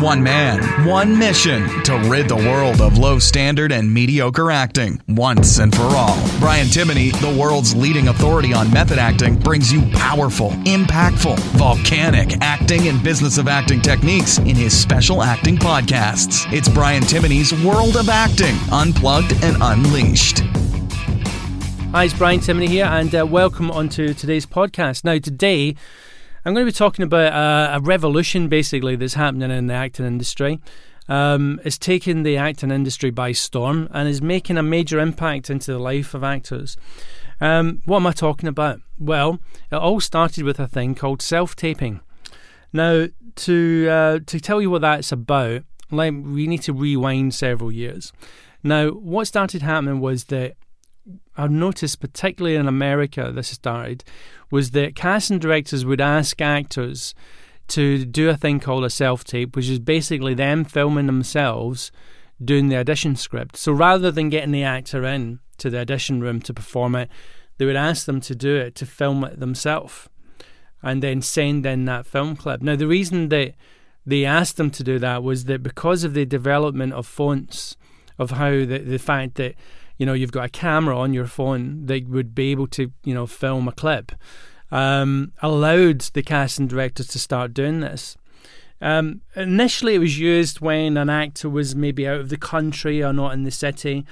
One man, one mission to rid the world of low standard and mediocre acting once and for all. Brian Timoney, the world's leading authority on method acting, brings you powerful, impactful, volcanic acting and business of acting techniques in his special acting podcasts. It's Brian Timoney's World of Acting, Unplugged and Unleashed. Hi, it's Brian Timoney here, and uh, welcome onto today's podcast. Now, today I'm going to be talking about uh, a revolution basically that's happening in the acting industry. Um, it's taken the acting industry by storm and is making a major impact into the life of actors. Um, what am I talking about? Well, it all started with a thing called self-taping. Now, to uh, to tell you what that's about, like we need to rewind several years. Now, what started happening was that I've noticed, particularly in America, this started, was that casting directors would ask actors to do a thing called a self tape, which is basically them filming themselves doing the audition script. So rather than getting the actor in to the audition room to perform it, they would ask them to do it, to film it themselves, and then send in that film clip. Now, the reason that they asked them to do that was that because of the development of fonts, of how the, the fact that you know you've got a camera on your phone that would be able to you know film a clip um, allowed the casting directors to start doing this. Um, initially it was used when an actor was maybe out of the country or not in the city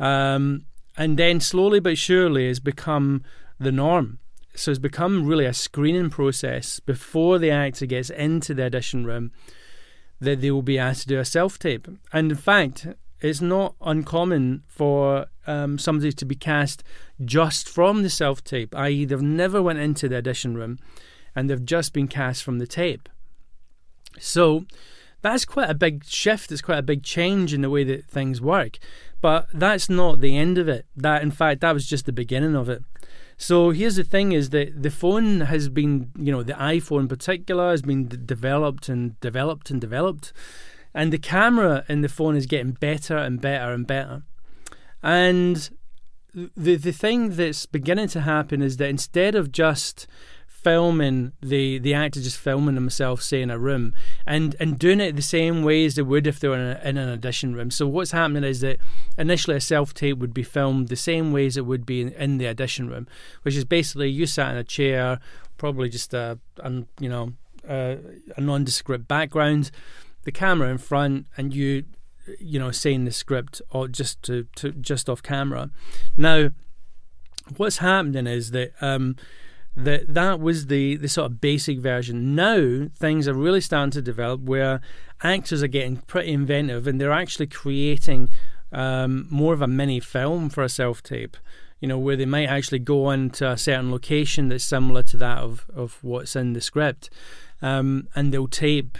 um, and then slowly but surely has become the norm. So it's become really a screening process before the actor gets into the audition room that they will be asked to do a self tape and in fact it's not uncommon for um, somebody to be cast just from the self tape, i.e., they've never went into the audition room and they've just been cast from the tape. So that's quite a big shift. It's quite a big change in the way that things work. But that's not the end of it. That, in fact, that was just the beginning of it. So here's the thing: is that the phone has been, you know, the iPhone in particular has been d- developed and developed and developed and the camera in the phone is getting better and better and better. And the the thing that's beginning to happen is that instead of just filming the the actor just filming themselves say in a room and and doing it the same way as they would if they were in, a, in an audition room so what's happening is that initially a self tape would be filmed the same way as it would be in, in, the audition room which is basically you sat in a chair probably just a, a you know a, a nondescript background the camera in front and you you know saying the script or just to, to just off camera. Now what's happening is that um, that that was the the sort of basic version. Now things are really starting to develop where actors are getting pretty inventive and they're actually creating um, more of a mini film for a self tape you know where they might actually go into a certain location that's similar to that of, of what's in the script um, and they'll tape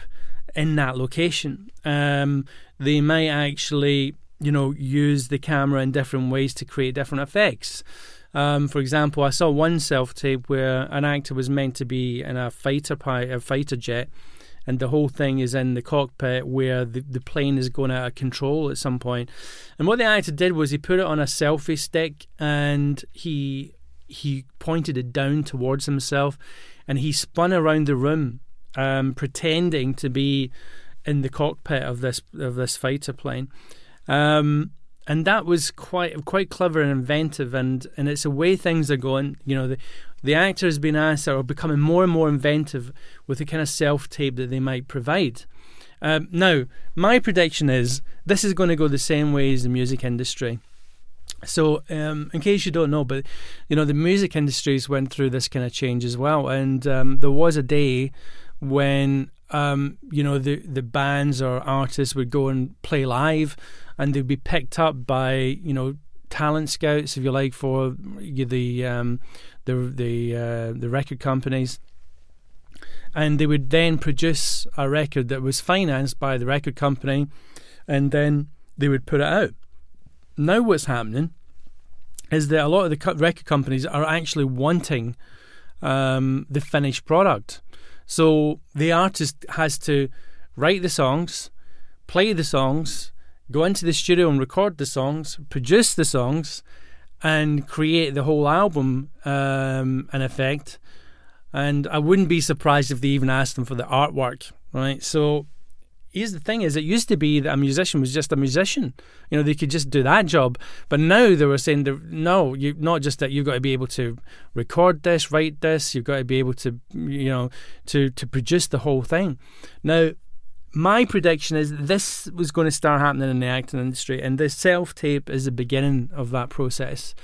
in that location. Um, they might actually, you know, use the camera in different ways to create different effects. Um, for example, I saw one self tape where an actor was meant to be in a fighter pilot, a fighter jet, and the whole thing is in the cockpit where the, the plane is going out of control at some point. And what the actor did was he put it on a selfie stick and he he pointed it down towards himself, and he spun around the room um, pretending to be in the cockpit of this of this fighter plane. Um, and that was quite quite clever and inventive, and, and it's the way things are going. You know, the the actor has been asked or becoming more and more inventive with the kind of self tape that they might provide. Um, now, my prediction is this is going to go the same way as the music industry. So, um, in case you don't know, but you know, the music industries went through this kind of change as well, and um, there was a day when um, you know the the bands or artists would go and play live, and they'd be picked up by you know talent scouts, if you like, for the um, the the uh, the record companies, and they would then produce a record that was financed by the record company, and then they would put it out. Now, what's happening is that a lot of the record companies are actually wanting um, the finished product. So the artist has to write the songs, play the songs, go into the studio and record the songs, produce the songs, and create the whole album um, in effect. And I wouldn't be surprised if they even asked them for the artwork, right? So here's the thing: is it used to be that a musician was just a musician. You know, they could just do that job. But now they were saying, that, no, you not just that you've got to be able to record this, write this. You've got to be able to, you know, to to produce the whole thing. Now, my prediction is this was going to start happening in the acting industry, and the self tape is the beginning of that process.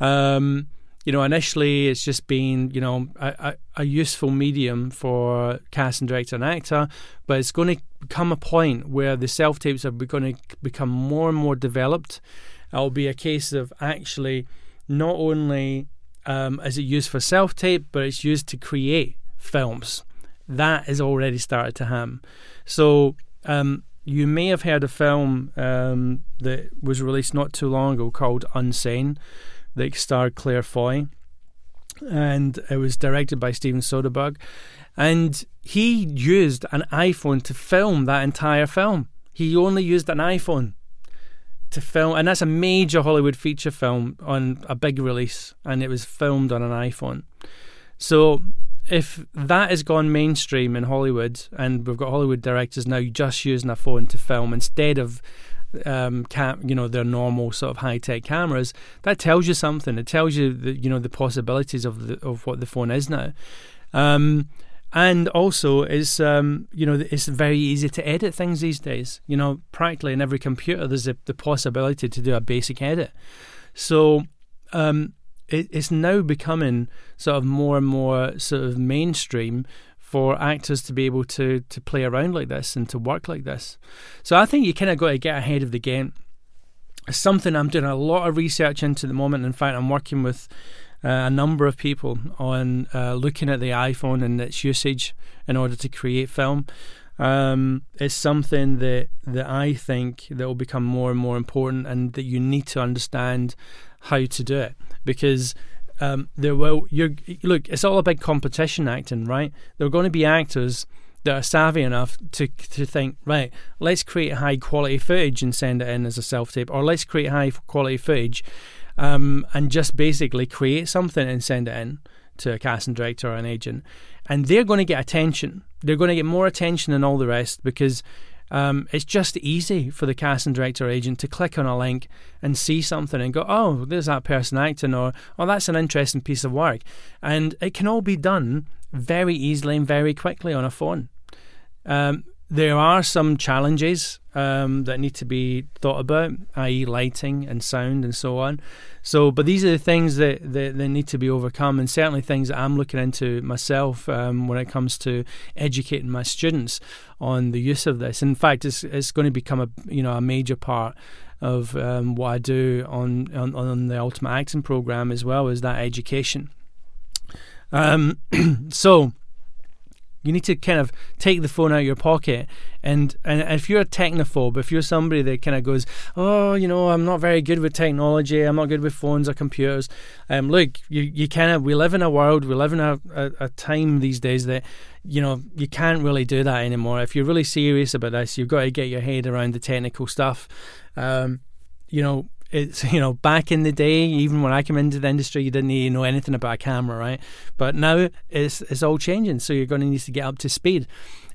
Um, you know, initially it's just been, you know, a, a, useful medium for casting director and actor, but it's going to come a point where the self tapes are going to become more and more developed. It'll be a case of actually not only um, is it used for self tape, but it's used to create films. That has already started to happen. So um, you may have heard a film um, that was released not too long ago called Unsane that starred Claire Foy, and it was directed by Steven Soderbergh, and he used an iPhone to film that entire film. He only used an iPhone to film, and that's a major Hollywood feature film on a big release, and it was filmed on an iPhone. So if that has gone mainstream in Hollywood, and we've got Hollywood directors now just using a phone to film instead of um, cam- you know, their normal sort of high tech cameras, that tells you something. It tells you the, you know, the possibilities of the, of what the phone is now. Um, and also, it's um, you know, it's very easy to edit things these days. You know, practically in every computer, there's a, the possibility to do a basic edit. So um, it, it's now becoming sort of more and more sort of mainstream for actors to be able to to play around like this and to work like this. So I think you kind of got to get ahead of the game. It's something I'm doing a lot of research into at the moment. In fact, I'm working with uh, a number of people on uh, looking at the iPhone and its usage in order to create film. Um, it's something that that I think that will become more and more important, and that you need to understand how to do it because um, there will you look. It's all about competition acting, right? There are going to be actors that are savvy enough to to think, right, let's create high quality footage and send it in as a self tape, or let's create high quality footage um, and just basically create something and send it in to a casting director or an agent, and they're going to get attention. They're going to get more attention than all the rest because um, it's just easy for the casting director agent to click on a link and see something and go, oh, there's that person acting, or oh, that's an interesting piece of work. And it can all be done very easily and very quickly on a phone. Um, there are some challenges um, that need to be thought about, i.e., lighting and sound and so on. So, but these are the things that, that, that need to be overcome, and certainly things that I'm looking into myself um, when it comes to educating my students on the use of this. In fact, it's it's going to become a you know a major part of um, what I do on, on on the Ultimate Acting program as well as that education. Um, so you need to kind of take the phone out of your pocket, and, and if you're a technophobe, if you're somebody that kind of goes, oh, you know, I'm not very good with technology, I'm not good with phones or computers. Um, look, you you kind of we live in a world, we live in a, a, a time these days that you know you can't really do that anymore. If you're really serious about this, you've got to get your head around the technical stuff. Um, you know, it's you know back in the day even when i came into the industry you didn't even know anything about a camera right but now it's it's all changing so you're going to need to get up to speed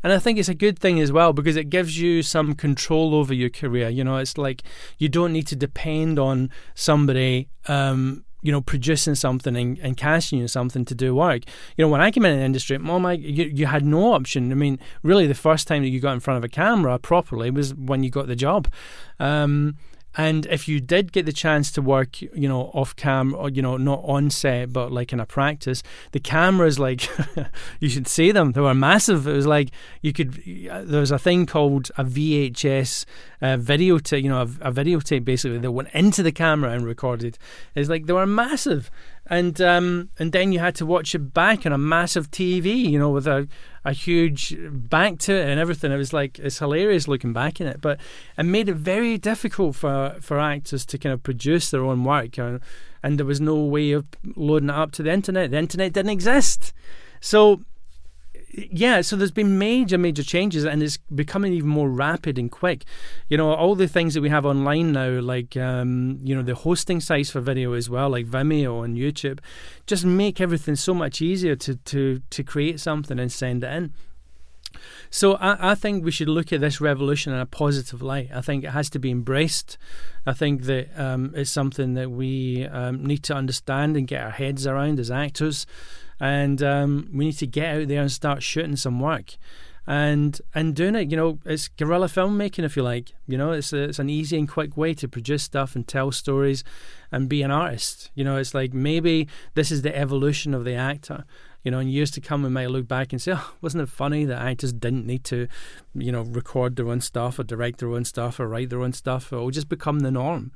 and i think it's a good thing as well because it gives you some control over your career you know it's like you don't need to depend on somebody um, you know, producing something and, and casting you something to do work. You know, when I came in the industry, oh my, you, you had no option. I mean, really, the first time that you got in front of a camera properly was when you got the job. Um, and if you did get the chance to work, you know, off cam or, you know, not on set, but like in a practice, the cameras, like, you should see them. They were massive. It was like you could, there was a thing called a VHS uh, videotape, you know, a, a videotape basically that went into the camera and recorded. It's like they were massive and um, and then you had to watch it back on a massive TV, you know, with a, a huge back to it and everything. It was like it's hilarious looking back in it, but it made it very difficult for for actors to kind of produce their own work, and, and there was no way of loading it up to the internet. The internet didn't exist, so yeah, so there's been major, major changes, and it's becoming even more rapid and quick. You know, all the things that we have online now, like um, you know the hosting sites for video as well, like Vimeo and YouTube, just make everything so much easier to to to create something and send it in. So I, I, think we should look at this revolution in a positive light. I think it has to be embraced. I think that um, it's something that we um, need to understand and get our heads around as actors, and um, we need to get out there and start shooting some work. And and doing it, you know, it's guerrilla filmmaking, if you like. You know, it's a, it's an easy and quick way to produce stuff and tell stories, and be an artist. You know, it's like maybe this is the evolution of the actor you know, in years to come, we might look back and say, oh, wasn't it funny that actors didn't need to, you know, record their own stuff or direct their own stuff or write their own stuff? Will just become the norm.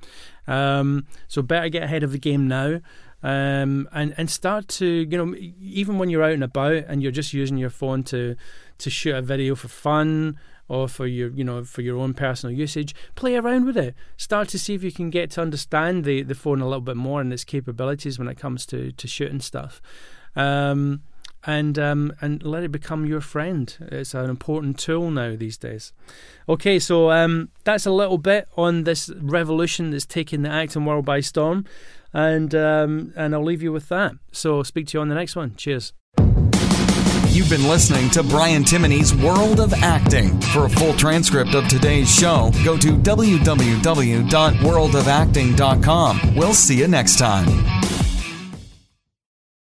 Um, so better get ahead of the game now. Um, and and start to you know even when you're out and about and you're just using your phone to to shoot a video for fun or for your you know for your own personal usage play around with it start to see if you can get to understand the the phone a little bit more and its capabilities when it comes to to shooting stuff um, and um, and let it become your friend. It's an important tool now these days. Okay, so um, that's a little bit on this revolution that's taking the acting world by storm, and um, and I'll leave you with that. So speak to you on the next one. Cheers. You've been listening to Brian Timoney's World of Acting. For a full transcript of today's show, go to www.worldofacting.com. We'll see you next time.